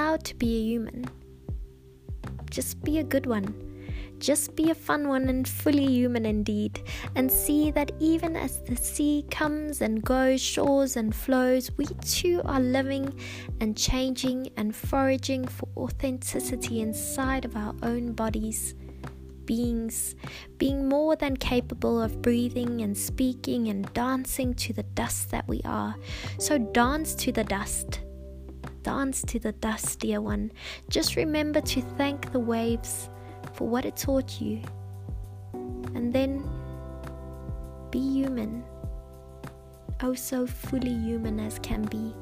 proud to be a human. Just be a good one. Just be a fun one and fully human indeed, and see that even as the sea comes and goes, shores and flows, we too are living and changing and foraging for authenticity inside of our own bodies beings, being more than capable of breathing and speaking and dancing to the dust that we are. So dance to the dust. Dance to the dust, dear one. Just remember to thank the waves for what it taught you. And then be human. Oh, so fully human as can be.